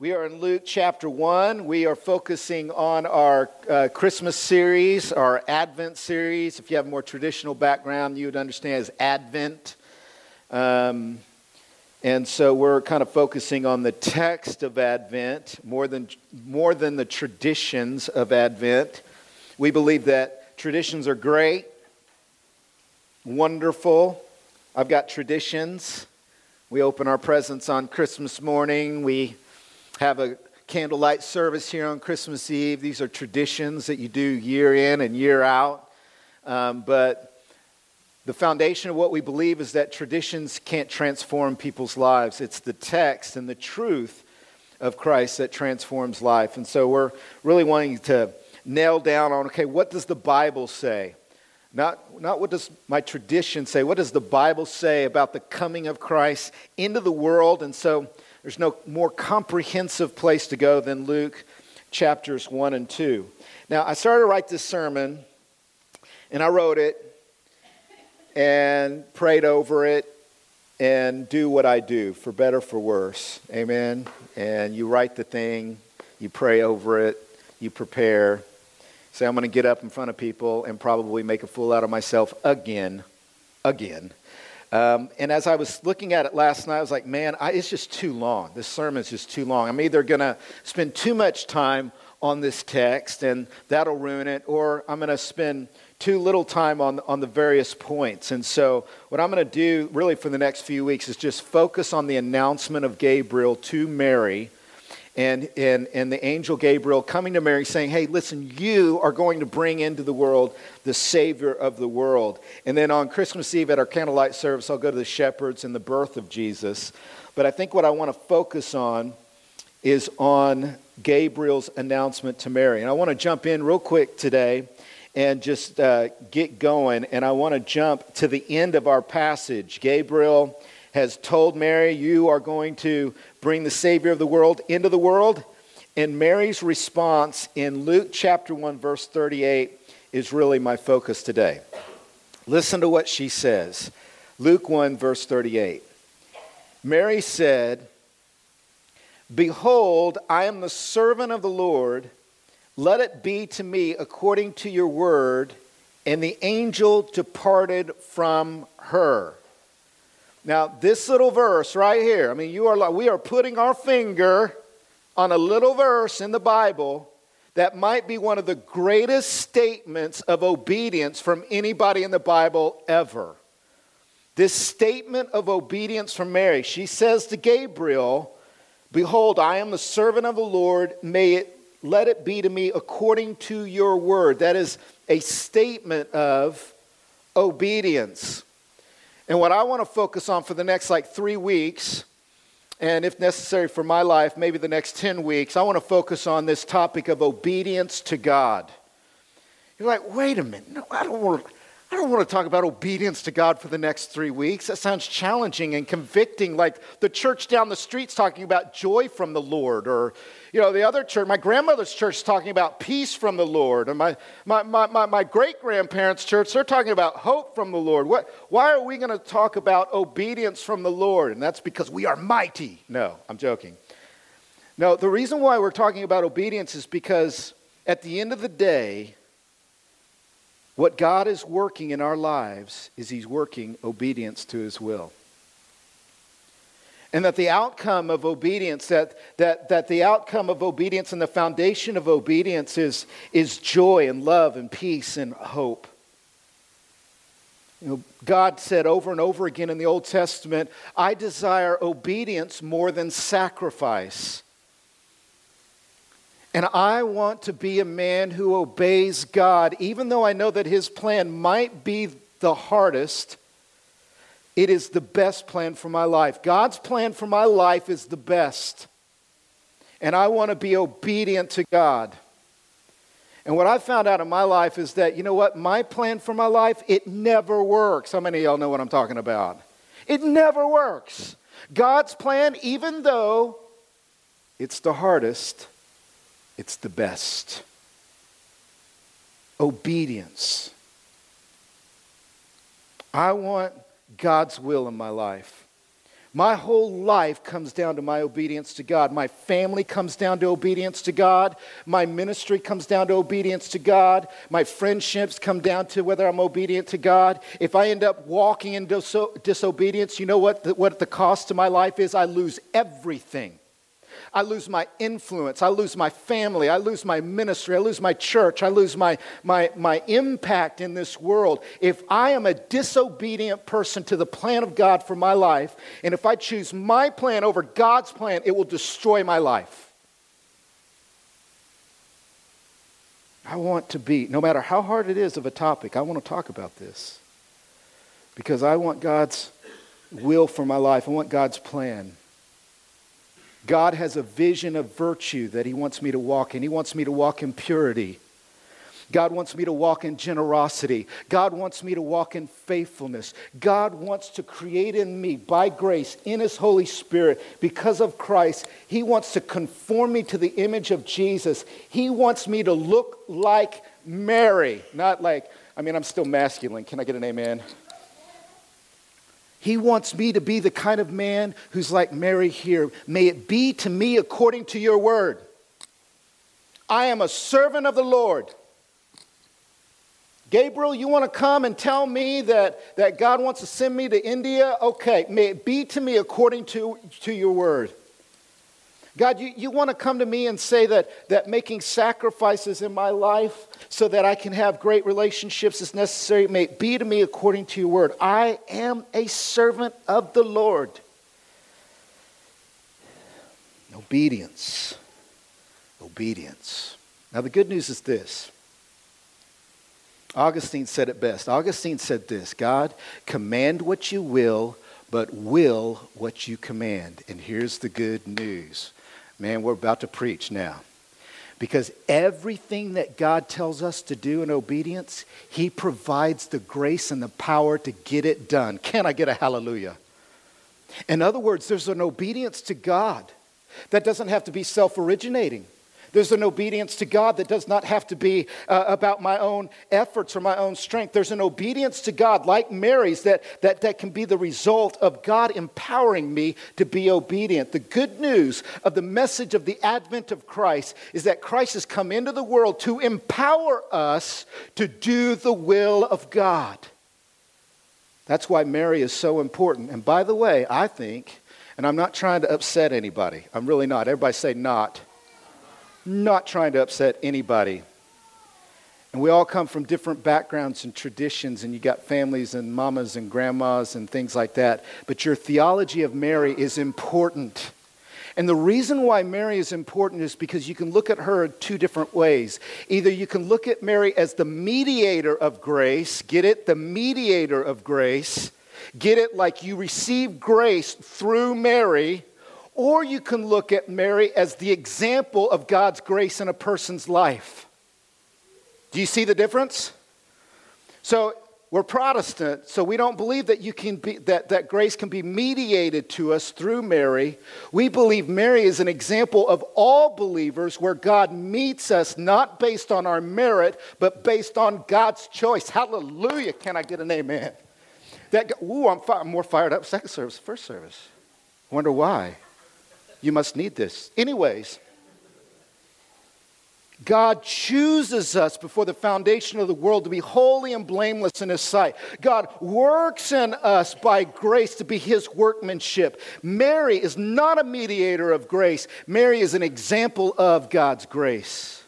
We are in Luke chapter 1. We are focusing on our uh, Christmas series, our Advent series. If you have a more traditional background, you would understand as Advent. Um, and so we're kind of focusing on the text of Advent more than, more than the traditions of Advent. We believe that traditions are great, wonderful. I've got traditions. We open our presents on Christmas morning. We have a candlelight service here on Christmas Eve. These are traditions that you do year in and year out. Um, but the foundation of what we believe is that traditions can't transform people's lives. It's the text and the truth of Christ that transforms life. And so we're really wanting to nail down on okay, what does the Bible say? Not, not what does my tradition say, what does the Bible say about the coming of Christ into the world? And so there's no more comprehensive place to go than Luke chapters 1 and 2. Now, I started to write this sermon, and I wrote it and prayed over it and do what I do, for better, for worse. Amen. And you write the thing, you pray over it, you prepare. Say, I'm going to get up in front of people and probably make a fool out of myself again, again. Um, and as I was looking at it last night, I was like, man, I, it's just too long. This sermon is just too long. I'm either going to spend too much time on this text and that'll ruin it, or I'm going to spend too little time on, on the various points. And so, what I'm going to do really for the next few weeks is just focus on the announcement of Gabriel to Mary and, and, and the angel Gabriel coming to Mary saying, Hey, listen, you are going to bring into the world the Savior of the world. And then on Christmas Eve at our candlelight service, I'll go to the shepherds and the birth of Jesus. But I think what I want to focus on is on Gabriel's announcement to Mary. And I want to jump in real quick today and just uh, get going. And I want to jump to the end of our passage. Gabriel has told Mary, You are going to bring the Savior of the world into the world. And Mary's response in Luke chapter 1, verse 38, is really my focus today. Listen to what she says. Luke 1, verse 38. Mary said, Behold, I am the servant of the Lord. Let it be to me according to your word. And the angel departed from her. Now, this little verse right here, I mean, you are like, we are putting our finger on a little verse in the Bible that might be one of the greatest statements of obedience from anybody in the Bible ever. This statement of obedience from Mary, she says to Gabriel, Behold, I am the servant of the Lord. May it let it be to me according to your word. That is a statement of obedience. And what I want to focus on for the next like three weeks, and if necessary for my life, maybe the next 10 weeks, I want to focus on this topic of obedience to God. You're like, wait a minute, no, I don't want to. I don't want to talk about obedience to God for the next three weeks. That sounds challenging and convicting, like the church down the street's talking about joy from the Lord, or you know, the other church, my grandmother's church is talking about peace from the Lord. And my, my, my, my, my great grandparents' church, they're talking about hope from the Lord. What, why are we going to talk about obedience from the Lord? And that's because we are mighty. No, I'm joking. No, the reason why we're talking about obedience is because at the end of the day, what God is working in our lives is He's working obedience to His will. And that the outcome of obedience, that, that, that the outcome of obedience and the foundation of obedience is, is joy and love and peace and hope. You know, God said over and over again in the Old Testament, I desire obedience more than sacrifice. And I want to be a man who obeys God, even though I know that his plan might be the hardest it is the best plan for my life. God's plan for my life is the best. And I want to be obedient to God. And what I found out in my life is that, you know what? My plan for my life, it never works. How many of y'all know what I'm talking about? It never works. God's plan, even though it's the hardest, it's the best. Obedience. I want God's will in my life. My whole life comes down to my obedience to God. My family comes down to obedience to God. My ministry comes down to obedience to God. My friendships come down to whether I'm obedient to God. If I end up walking in disobedience, you know what the, what the cost to my life is? I lose everything. I lose my influence. I lose my family. I lose my ministry. I lose my church. I lose my, my, my impact in this world. If I am a disobedient person to the plan of God for my life, and if I choose my plan over God's plan, it will destroy my life. I want to be, no matter how hard it is of a topic, I want to talk about this. Because I want God's will for my life. I want God's plan. God has a vision of virtue that He wants me to walk in. He wants me to walk in purity. God wants me to walk in generosity. God wants me to walk in faithfulness. God wants to create in me, by grace, in His Holy Spirit, because of Christ, He wants to conform me to the image of Jesus. He wants me to look like Mary, not like, I mean, I'm still masculine. Can I get an amen? He wants me to be the kind of man who's like Mary here. May it be to me according to your word. I am a servant of the Lord. Gabriel, you want to come and tell me that, that God wants to send me to India? Okay, may it be to me according to, to your word. God, you, you want to come to me and say that, that making sacrifices in my life so that I can have great relationships is necessary. May it be to me according to your word. I am a servant of the Lord. Obedience. Obedience. Now, the good news is this. Augustine said it best. Augustine said this God, command what you will, but will what you command. And here's the good news Man, we're about to preach now. Because everything that God tells us to do in obedience, He provides the grace and the power to get it done. Can I get a hallelujah? In other words, there's an obedience to God that doesn't have to be self originating. There's an obedience to God that does not have to be uh, about my own efforts or my own strength. There's an obedience to God, like Mary's, that, that, that can be the result of God empowering me to be obedient. The good news of the message of the advent of Christ is that Christ has come into the world to empower us to do the will of God. That's why Mary is so important. And by the way, I think, and I'm not trying to upset anybody, I'm really not. Everybody say not not trying to upset anybody. And we all come from different backgrounds and traditions, and you got families and mamas and grandmas and things like that. But your theology of Mary is important. And the reason why Mary is important is because you can look at her in two different ways. Either you can look at Mary as the mediator of grace, get it? The mediator of grace. Get it like you receive grace through Mary, or you can look at Mary as the example of God's grace in a person's life. Do you see the difference? So we're Protestant, so we don't believe that, you can be, that, that grace can be mediated to us through Mary. We believe Mary is an example of all believers where God meets us not based on our merit, but based on God's choice. Hallelujah. Can I get an amen? That, ooh, I'm, fi- I'm more fired up second service, first service. Wonder why. You must need this. Anyways, God chooses us before the foundation of the world to be holy and blameless in His sight. God works in us by grace to be His workmanship. Mary is not a mediator of grace, Mary is an example of God's grace.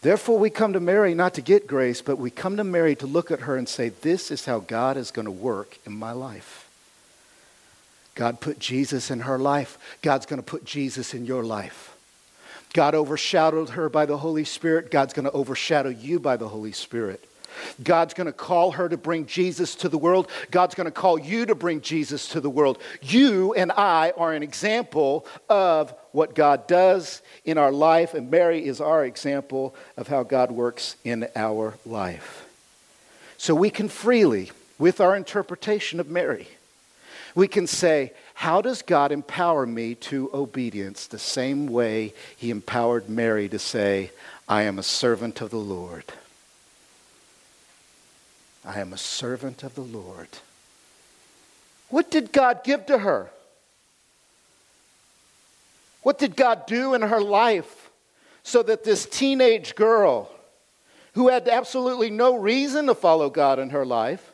Therefore, we come to Mary not to get grace, but we come to Mary to look at her and say, This is how God is going to work in my life. God put Jesus in her life. God's going to put Jesus in your life. God overshadowed her by the Holy Spirit. God's going to overshadow you by the Holy Spirit. God's going to call her to bring Jesus to the world. God's going to call you to bring Jesus to the world. You and I are an example of what God does in our life, and Mary is our example of how God works in our life. So we can freely, with our interpretation of Mary, we can say, How does God empower me to obedience the same way He empowered Mary to say, I am a servant of the Lord? I am a servant of the Lord. What did God give to her? What did God do in her life so that this teenage girl, who had absolutely no reason to follow God in her life,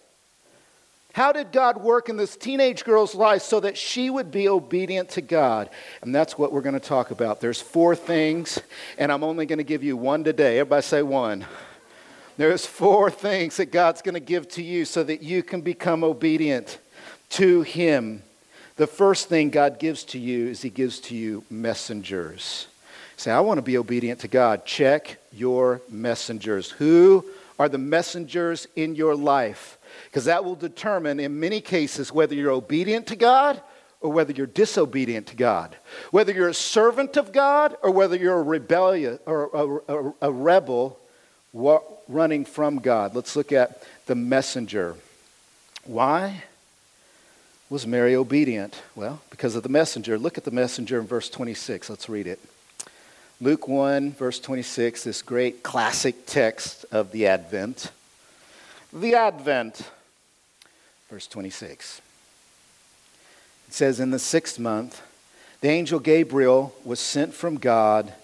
how did God work in this teenage girl's life so that she would be obedient to God? And that's what we're going to talk about. There's four things, and I'm only going to give you one today. Everybody say one. There's four things that God's going to give to you so that you can become obedient to Him. The first thing God gives to you is He gives to you messengers. Say, I want to be obedient to God. Check your messengers. Who are the messengers in your life? Because that will determine, in many cases, whether you're obedient to God or whether you're disobedient to God. Whether you're a servant of God or whether you're a rebellious or a, a, a rebel running from God. Let's look at the messenger. Why was Mary obedient? Well, because of the messenger. Look at the messenger in verse 26. Let's read it. Luke 1, verse 26, this great classic text of the Advent. The Advent, verse 26. It says, In the sixth month, the angel Gabriel was sent from God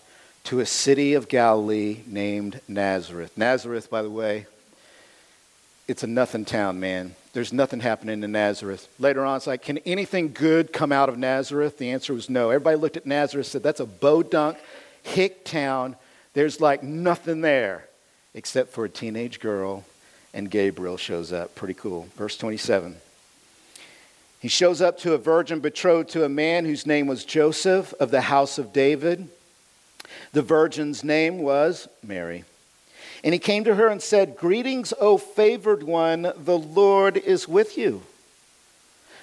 to a city of Galilee named Nazareth. Nazareth, by the way, it's a nothing town, man. There's nothing happening in Nazareth. Later on, it's like, can anything good come out of Nazareth? The answer was no. Everybody looked at Nazareth said, that's a bodunk, hick town. There's like nothing there except for a teenage girl, and Gabriel shows up. Pretty cool. Verse 27. He shows up to a virgin betrothed to a man whose name was Joseph of the house of David. The virgin's name was Mary. And he came to her and said, Greetings, O favored one, the Lord is with you.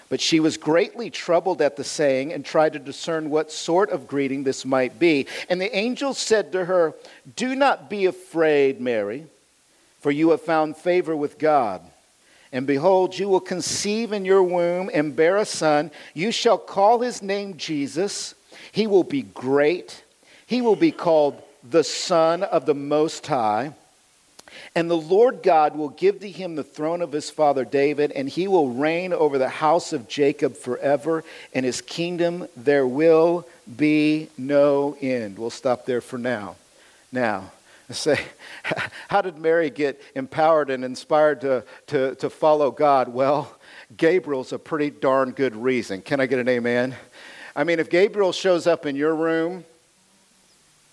But she was greatly troubled at the saying and tried to discern what sort of greeting this might be. And the angel said to her, Do not be afraid, Mary, for you have found favor with God. And behold, you will conceive in your womb and bear a son. You shall call his name Jesus. He will be great he will be called the Son of the Most High. And the Lord God will give to him the throne of his father David, and he will reign over the house of Jacob forever, and his kingdom there will be no end. We'll stop there for now. Now, say, how did Mary get empowered and inspired to, to, to follow God? Well, Gabriel's a pretty darn good reason. Can I get an amen? I mean, if Gabriel shows up in your room,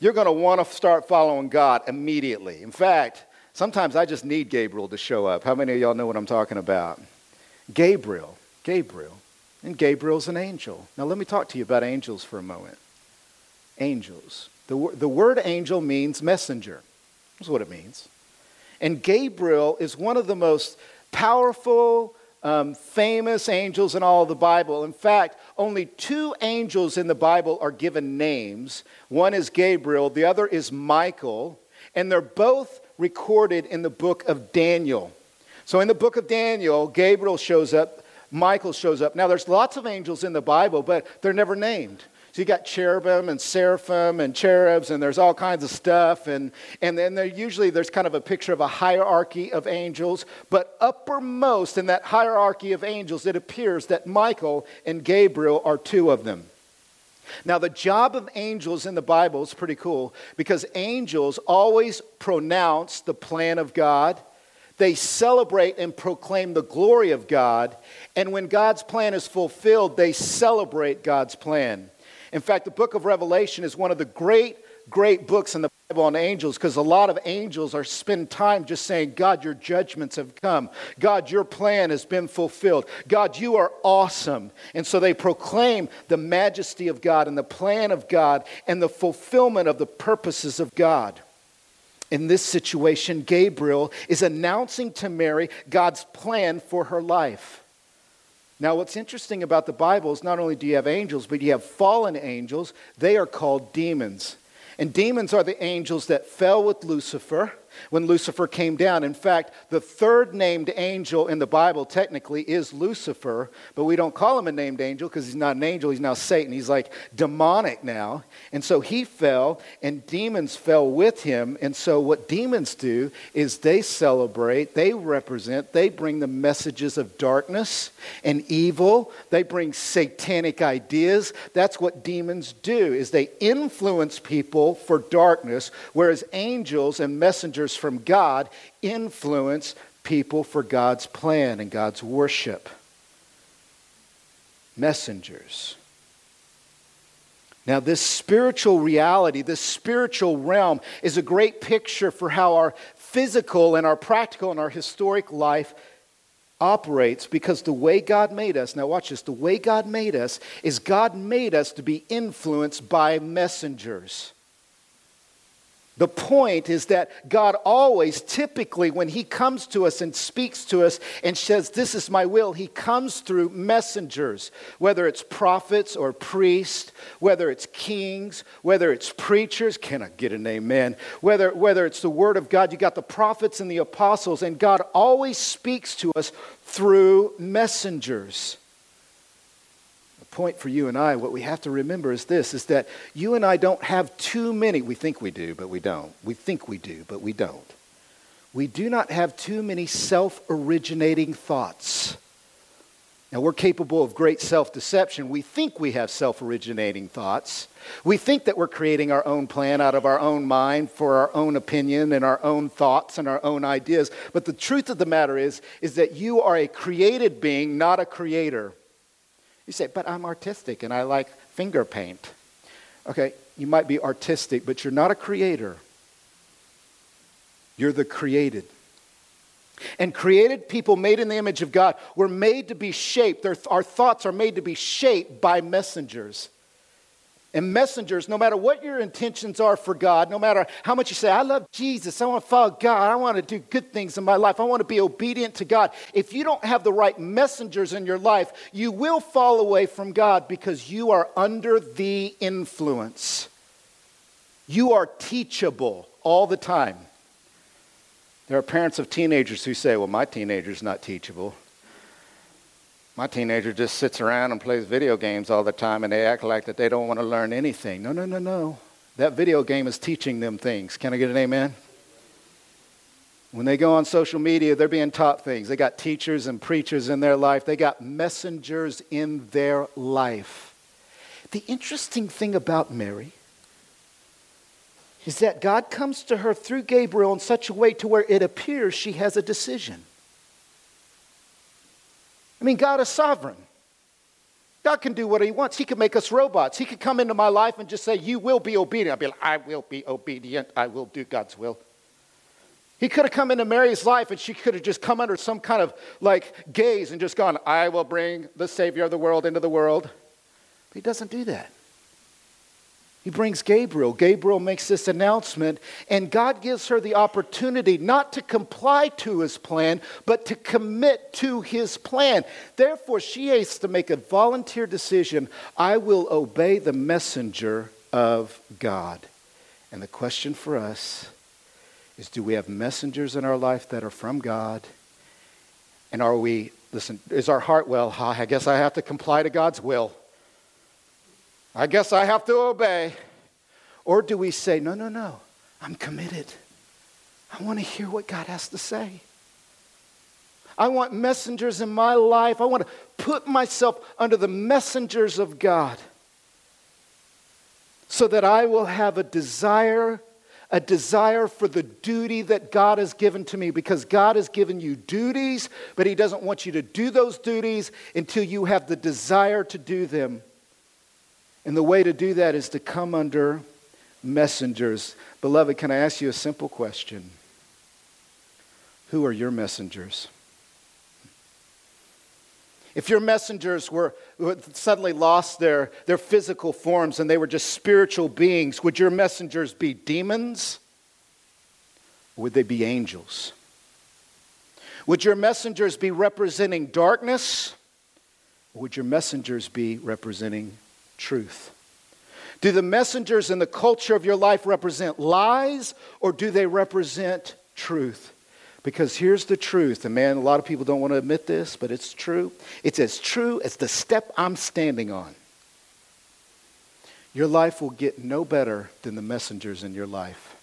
you're going to want to start following God immediately. In fact, sometimes I just need Gabriel to show up. How many of y'all know what I'm talking about? Gabriel, Gabriel. And Gabriel's an angel. Now, let me talk to you about angels for a moment. Angels. The, the word angel means messenger. That's what it means. And Gabriel is one of the most powerful, um, famous angels in all of the Bible. In fact, only two angels in the Bible are given names. One is Gabriel, the other is Michael, and they're both recorded in the book of Daniel. So in the book of Daniel, Gabriel shows up, Michael shows up. Now, there's lots of angels in the Bible, but they're never named. So you got cherubim and seraphim and cherubs, and there's all kinds of stuff. And, and then there usually there's kind of a picture of a hierarchy of angels. But uppermost in that hierarchy of angels, it appears that Michael and Gabriel are two of them. Now, the job of angels in the Bible is pretty cool because angels always pronounce the plan of God. They celebrate and proclaim the glory of God. And when God's plan is fulfilled, they celebrate God's plan. In fact, the book of Revelation is one of the great, great books in the Bible on angels because a lot of angels are spend time just saying, God, your judgments have come. God, your plan has been fulfilled. God, you are awesome. And so they proclaim the majesty of God and the plan of God and the fulfillment of the purposes of God. In this situation, Gabriel is announcing to Mary God's plan for her life. Now, what's interesting about the Bible is not only do you have angels, but you have fallen angels. They are called demons. And demons are the angels that fell with Lucifer. When Lucifer came down. In fact, the third named angel in the Bible technically is Lucifer, but we don't call him a named angel because he's not an angel, he's now Satan. He's like demonic now. And so he fell, and demons fell with him. And so what demons do is they celebrate, they represent, they bring the messages of darkness and evil, they bring satanic ideas. That's what demons do is they influence people for darkness, whereas angels and messengers from God influence people for God's plan and God's worship. Messengers. Now, this spiritual reality, this spiritual realm, is a great picture for how our physical and our practical and our historic life operates because the way God made us, now watch this, the way God made us is God made us to be influenced by messengers. The point is that God always, typically, when He comes to us and speaks to us and says, This is my will, He comes through messengers, whether it's prophets or priests, whether it's kings, whether it's preachers. Can I get an amen? Whether, whether it's the Word of God, you got the prophets and the apostles, and God always speaks to us through messengers point for you and I, what we have to remember is this is that you and I don't have too many. We think we do, but we don't. We think we do, but we don't. We do not have too many self originating thoughts. Now, we're capable of great self deception. We think we have self originating thoughts. We think that we're creating our own plan out of our own mind for our own opinion and our own thoughts and our own ideas. But the truth of the matter is, is that you are a created being, not a creator. You say, but I'm artistic and I like finger paint. Okay, you might be artistic, but you're not a creator. You're the created. And created people made in the image of God were made to be shaped. our thoughts are made to be shaped by messengers and messengers, no matter what your intentions are for God, no matter how much you say, I love Jesus, I want to follow God, I want to do good things in my life, I want to be obedient to God. If you don't have the right messengers in your life, you will fall away from God because you are under the influence. You are teachable all the time. There are parents of teenagers who say, Well, my teenager's not teachable. My teenager just sits around and plays video games all the time and they act like that they don't want to learn anything. No, no, no, no. That video game is teaching them things. Can I get an amen? When they go on social media, they're being taught things. They got teachers and preachers in their life, they got messengers in their life. The interesting thing about Mary is that God comes to her through Gabriel in such a way to where it appears she has a decision. I mean, God is sovereign. God can do what He wants. He can make us robots. He could come into my life and just say, You will be obedient. I'll be like, I will be obedient. I will do God's will. He could have come into Mary's life and she could have just come under some kind of like gaze and just gone, I will bring the Savior of the world into the world. But He doesn't do that. He brings Gabriel. Gabriel makes this announcement, and God gives her the opportunity not to comply to his plan, but to commit to his plan. Therefore, she has to make a volunteer decision I will obey the messenger of God. And the question for us is do we have messengers in our life that are from God? And are we, listen, is our heart, well, I guess I have to comply to God's will? I guess I have to obey. Or do we say, no, no, no, I'm committed. I want to hear what God has to say. I want messengers in my life. I want to put myself under the messengers of God so that I will have a desire a desire for the duty that God has given to me because God has given you duties, but He doesn't want you to do those duties until you have the desire to do them. And the way to do that is to come under messengers. Beloved, can I ask you a simple question? Who are your messengers? If your messengers were suddenly lost their, their physical forms and they were just spiritual beings, would your messengers be demons? Or would they be angels? Would your messengers be representing darkness? Or would your messengers be representing truth? Do the messengers in the culture of your life represent lies or do they represent truth. Because here's the truth, and man, a lot of people don't want to admit this, but it's true. It's as true as the step I'm standing on. Your life will get no better than the messengers in your life.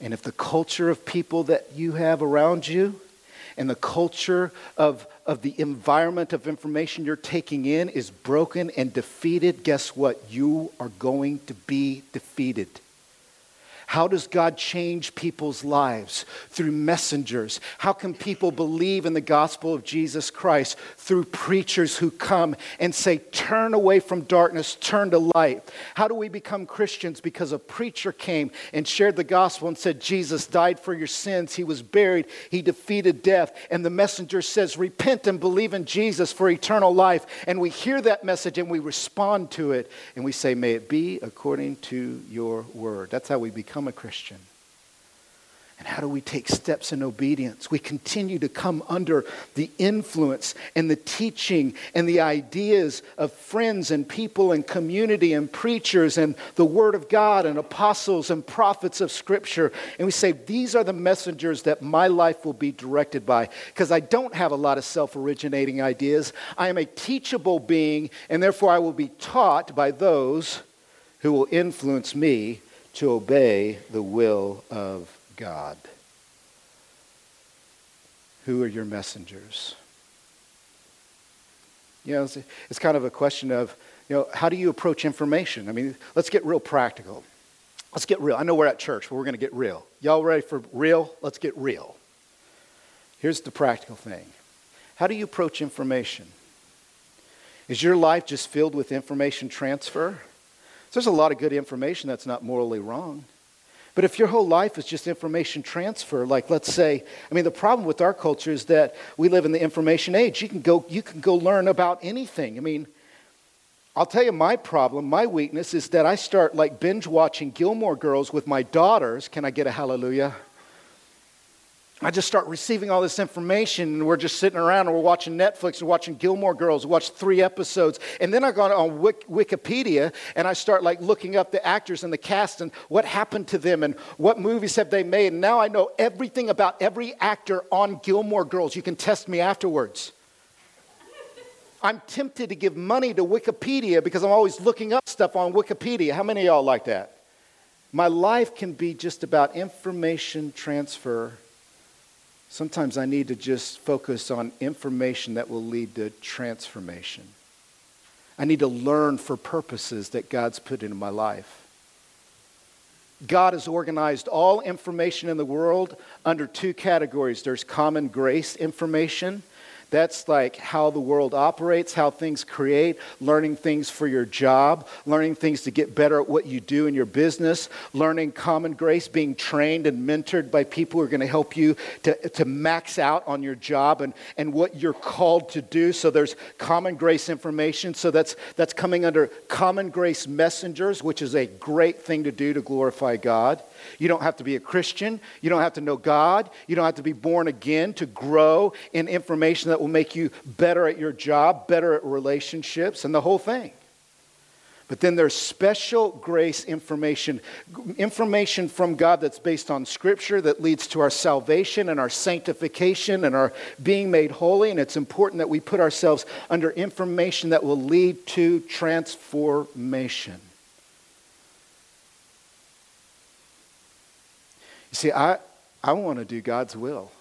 And if the culture of people that you have around you and the culture of, of the environment of information you're taking in is broken and defeated, guess what? You are going to be defeated. How does God change people's lives? Through messengers. How can people believe in the gospel of Jesus Christ? Through preachers who come and say, Turn away from darkness, turn to light. How do we become Christians? Because a preacher came and shared the gospel and said, Jesus died for your sins. He was buried, he defeated death. And the messenger says, Repent and believe in Jesus for eternal life. And we hear that message and we respond to it and we say, May it be according to your word. That's how we become become a Christian. And how do we take steps in obedience? We continue to come under the influence and the teaching and the ideas of friends and people and community and preachers and the Word of God and apostles and prophets of Scripture. And we say, These are the messengers that my life will be directed by. Because I don't have a lot of self originating ideas. I am a teachable being, and therefore I will be taught by those who will influence me to obey the will of God. Who are your messengers? You know, it's, it's kind of a question of, you know, how do you approach information? I mean, let's get real practical. Let's get real. I know we're at church, but we're going to get real. Y'all ready for real? Let's get real. Here's the practical thing How do you approach information? Is your life just filled with information transfer? There's a lot of good information that's not morally wrong. But if your whole life is just information transfer, like let's say, I mean, the problem with our culture is that we live in the information age. You can go, you can go learn about anything. I mean, I'll tell you my problem, my weakness is that I start like binge watching Gilmore Girls with my daughters. Can I get a hallelujah? I just start receiving all this information, and we're just sitting around and we're watching Netflix and watching Gilmore Girls, watch three episodes. And then I go on Wikipedia and I start like looking up the actors and the cast and what happened to them and what movies have they made. And now I know everything about every actor on Gilmore Girls. You can test me afterwards. I'm tempted to give money to Wikipedia because I'm always looking up stuff on Wikipedia. How many of y'all like that? My life can be just about information transfer Sometimes I need to just focus on information that will lead to transformation. I need to learn for purposes that God's put into my life. God has organized all information in the world under two categories there's common grace information, that's like how the world operates, how things create, learning things for your job, learning things to get better at what you do in your business, learning common grace, being trained and mentored by people who are going to help you to, to max out on your job and, and what you're called to do. So there's common grace information. So that's, that's coming under common grace messengers, which is a great thing to do to glorify God. You don't have to be a Christian. You don't have to know God. You don't have to be born again to grow in information that will make you better at your job, better at relationships, and the whole thing. But then there's special grace information, information from God that's based on Scripture that leads to our salvation and our sanctification and our being made holy. And it's important that we put ourselves under information that will lead to transformation. You see, I, I want to do God's will.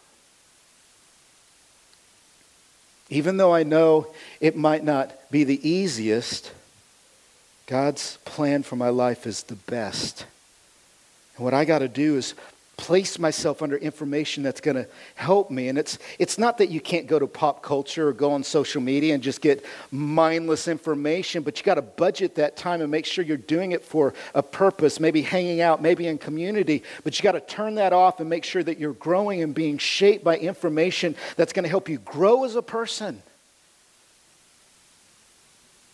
Even though I know it might not be the easiest, God's plan for my life is the best. And what I got to do is place myself under information that's going to help me. And it's, it's not that you can't go to pop culture or go on social media and just get mindless information, but you got to budget that time and make sure you're doing it for a purpose, maybe hanging out, maybe in community. But you got to turn that off and make sure that you're growing and being shaped by information that's going to help you grow as a person.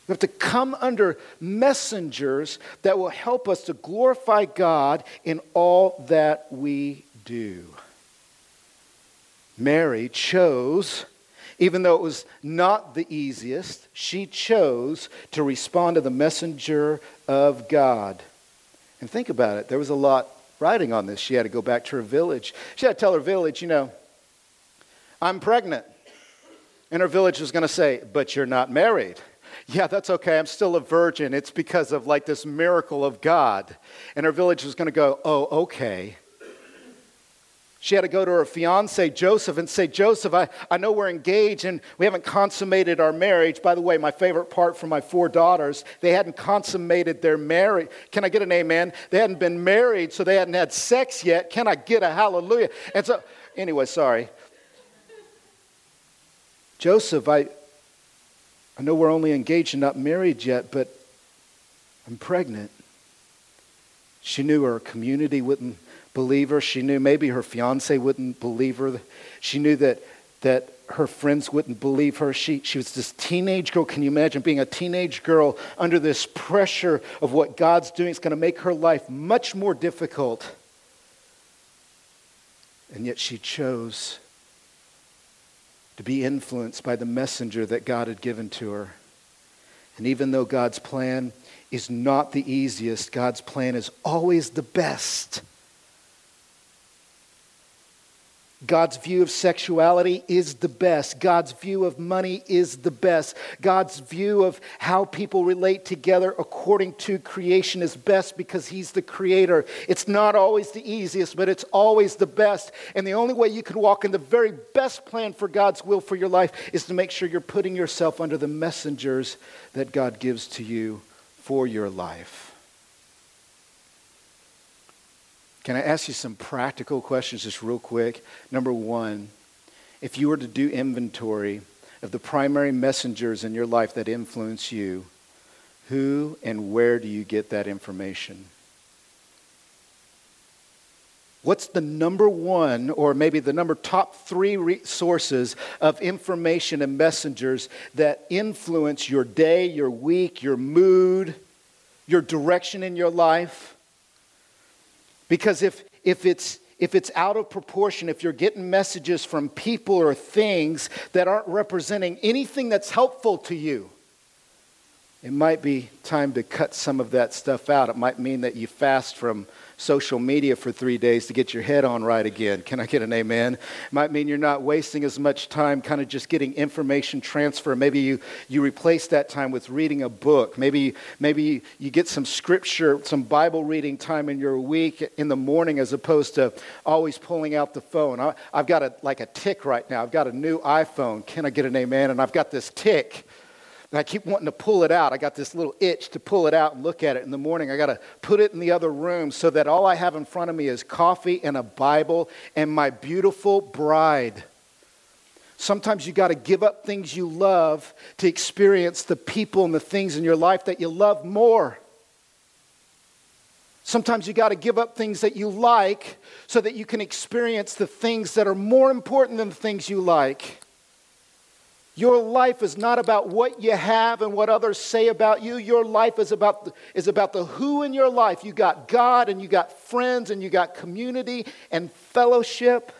We have to come under messengers that will help us to glorify God in all that we do. Mary chose, even though it was not the easiest, she chose to respond to the messenger of God. And think about it, there was a lot writing on this. She had to go back to her village. She had to tell her village, you know, I'm pregnant. And her village was going to say, But you're not married. Yeah, that's okay. I'm still a virgin. It's because of like this miracle of God. And her village was going to go, Oh, okay. She had to go to her fiance, Joseph, and say, Joseph, I, I know we're engaged and we haven't consummated our marriage. By the way, my favorite part for my four daughters, they hadn't consummated their marriage. Can I get an amen? They hadn't been married, so they hadn't had sex yet. Can I get a hallelujah? And so, anyway, sorry. Joseph, I, I know we're only engaged and not married yet, but I'm pregnant. She knew her community wouldn't believe her. She knew maybe her fiance wouldn't believe her. She knew that, that her friends wouldn't believe her. She, she was this teenage girl. Can you imagine being a teenage girl under this pressure of what God's doing? It's going to make her life much more difficult. And yet she chose to be influenced by the messenger that God had given to her. And even though God's plan is not the easiest, God's plan is always the best. God's view of sexuality is the best. God's view of money is the best. God's view of how people relate together according to creation is best because He's the creator. It's not always the easiest, but it's always the best. And the only way you can walk in the very best plan for God's will for your life is to make sure you're putting yourself under the messengers that God gives to you for your life. Can I ask you some practical questions just real quick? Number one, if you were to do inventory of the primary messengers in your life that influence you, who and where do you get that information? What's the number one, or maybe the number top three sources of information and messengers that influence your day, your week, your mood, your direction in your life? Because if, if, it's, if it's out of proportion, if you're getting messages from people or things that aren't representing anything that's helpful to you, it might be time to cut some of that stuff out. It might mean that you fast from social media for three days to get your head on right again. Can I get an amen? Might mean you're not wasting as much time kind of just getting information transfer. Maybe you, you replace that time with reading a book. Maybe, maybe you, get some scripture, some Bible reading time in your week in the morning as opposed to always pulling out the phone. I, I've got a, like a tic right now. I've got a new iPhone. Can I get an amen? And I've got this tic and I keep wanting to pull it out. I got this little itch to pull it out and look at it in the morning. I got to put it in the other room so that all I have in front of me is coffee and a Bible and my beautiful bride. Sometimes you got to give up things you love to experience the people and the things in your life that you love more. Sometimes you got to give up things that you like so that you can experience the things that are more important than the things you like. Your life is not about what you have and what others say about you. Your life is about, the, is about the who in your life. You got God and you got friends and you got community and fellowship.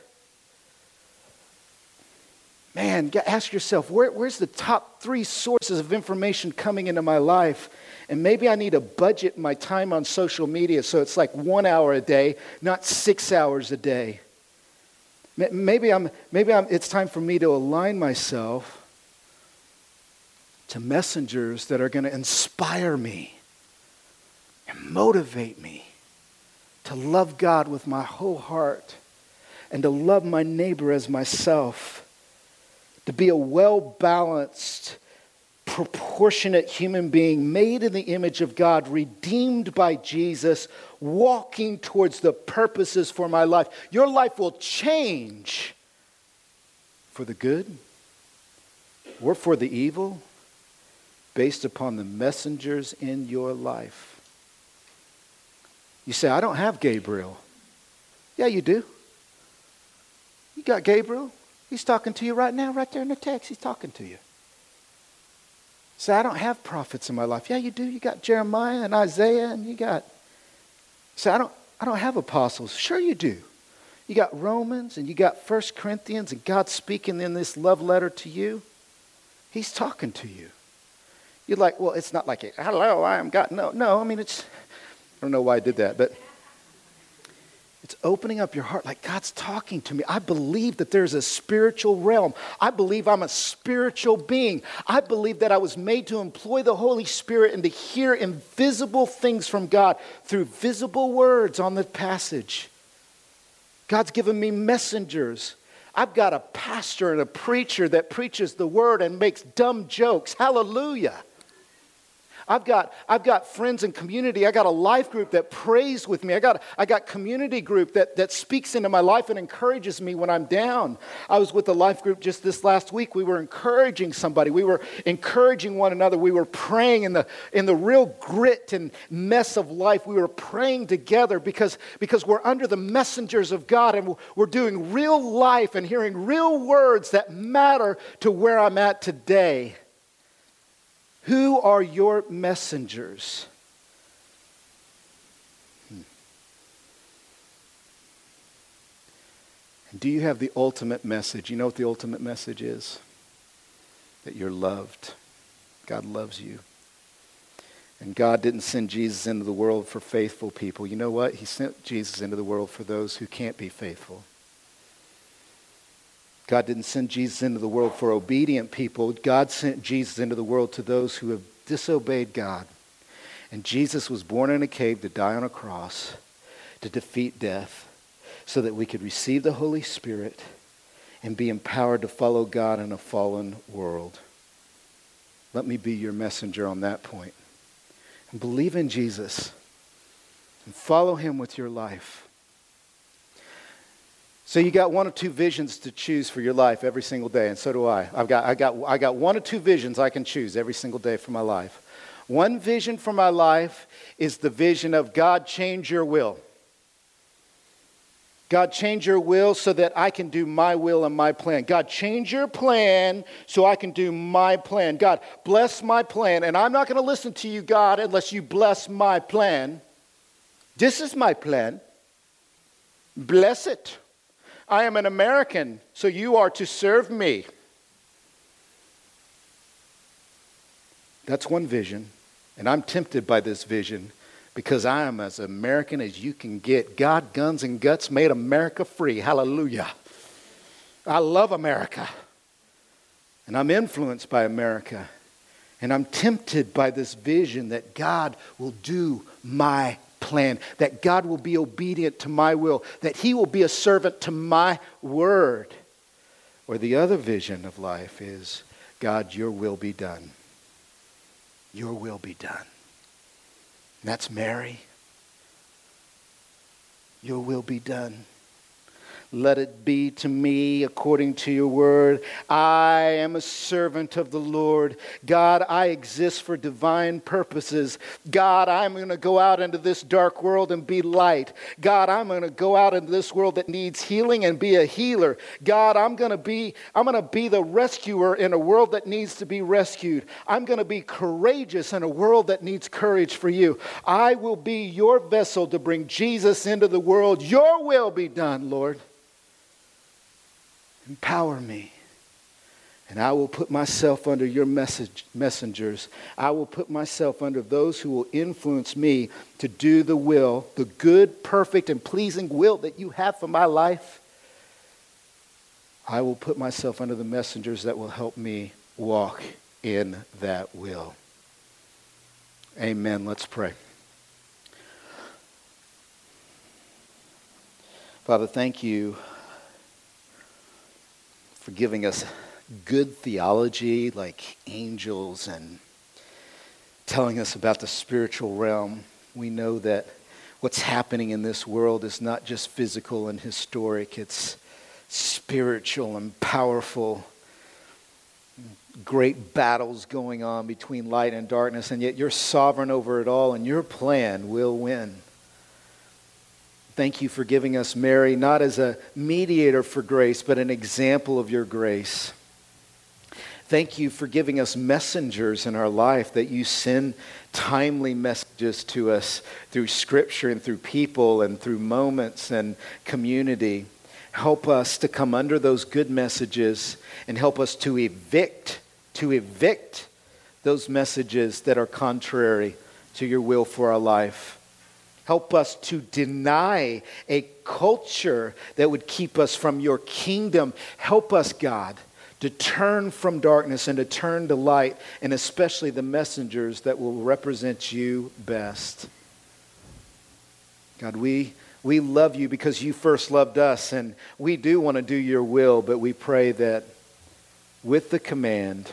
Man, ask yourself where, where's the top three sources of information coming into my life? And maybe I need to budget my time on social media so it's like one hour a day, not six hours a day. Maybe, I'm, maybe I'm, it's time for me to align myself to messengers that are going to inspire me and motivate me to love God with my whole heart and to love my neighbor as myself, to be a well balanced, proportionate human being made in the image of God, redeemed by Jesus, walking towards the purposes for my life. Your life will change for the good or for the evil based upon the messengers in your life. You say, I don't have Gabriel. Yeah, you do. You got Gabriel. He's talking to you right now, right there in the text. He's talking to you. Say, I don't have prophets in my life. Yeah, you do. You got Jeremiah and Isaiah, and you got. Say, I don't, I don't have apostles. Sure, you do. You got Romans and you got First Corinthians, and God's speaking in this love letter to you. He's talking to you. You're like, well, it's not like, a hello, I am God. No, no, I mean, it's, I don't know why I did that, but It's opening up your heart like God's talking to me. I believe that there's a spiritual realm. I believe I'm a spiritual being. I believe that I was made to employ the Holy Spirit and to hear invisible things from God through visible words on the passage. God's given me messengers. I've got a pastor and a preacher that preaches the word and makes dumb jokes. Hallelujah. I've got, I've got friends and community. I got a life group that prays with me. I got, I got community group that, that speaks into my life and encourages me when I'm down. I was with a life group just this last week. We were encouraging somebody. We were encouraging one another. We were praying in the, in the real grit and mess of life. We were praying together because, because we're under the messengers of God and we're doing real life and hearing real words that matter to where I'm at today. Who are your messengers? Hmm. Do you have the ultimate message? You know what the ultimate message is? That you're loved. God loves you. And God didn't send Jesus into the world for faithful people. You know what? He sent Jesus into the world for those who can't be faithful. God didn't send Jesus into the world for obedient people. God sent Jesus into the world to those who have disobeyed God. And Jesus was born in a cave to die on a cross, to defeat death, so that we could receive the Holy Spirit and be empowered to follow God in a fallen world. Let me be your messenger on that point. And believe in Jesus and follow him with your life. So you got one or two visions to choose for your life every single day, and so do I. I've got, I, got, I got one or two visions I can choose every single day for my life. One vision for my life is the vision of God change your will. God, change your will so that I can do my will and my plan. God, change your plan so I can do my plan. God, bless my plan. And I'm not going to listen to you, God, unless you bless my plan. This is my plan. Bless it. I am an American, so you are to serve me. That's one vision. And I'm tempted by this vision because I am as American as you can get. God, guns, and guts made America free. Hallelujah. I love America. And I'm influenced by America. And I'm tempted by this vision that God will do my plan, that God will be obedient to my will, that He will be a servant to my word. Or the other vision of life is God, your will be done. Your will be done. And that's Mary. Your will be done. Let it be to me according to your word. I am a servant of the Lord. God, I exist for divine purposes. God, I'm going to go out into this dark world and be light. God, I'm going to go out into this world that needs healing and be a healer. God, I'm going to be I'm going to be the rescuer in a world that needs to be rescued. I'm going to be courageous in a world that needs courage for you. I will be your vessel to bring Jesus into the world. Your will be done, Lord. Empower me. And I will put myself under your message, messengers. I will put myself under those who will influence me to do the will, the good, perfect, and pleasing will that you have for my life. I will put myself under the messengers that will help me walk in that will. Amen. Let's pray. Father, thank you for giving us good theology like angels and telling us about the spiritual realm. We know that what's happening in this world is not just physical and historic, it's spiritual and powerful. Great battles going on between light and darkness, and yet you're sovereign over it all, and your plan will win. Thank you for giving us Mary not as a mediator for grace, but an example of your grace. Thank you for giving us messengers in our life that you send timely messages to us through scripture and through people and through moments and community. Help us to come under those good messages and help us to evict, to evict those messages that are contrary to your will for our life. Help us to deny a culture that would keep us from your kingdom. Help us, God, to turn from darkness and to turn to light, and especially the messengers that will represent you best. God, we, we love you because you first loved us, and we do want to do your will, but we pray that with the command,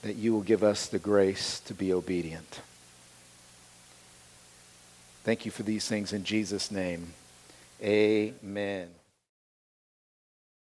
that you will give us the grace to be obedient. Thank you for these things in Jesus' name. Amen.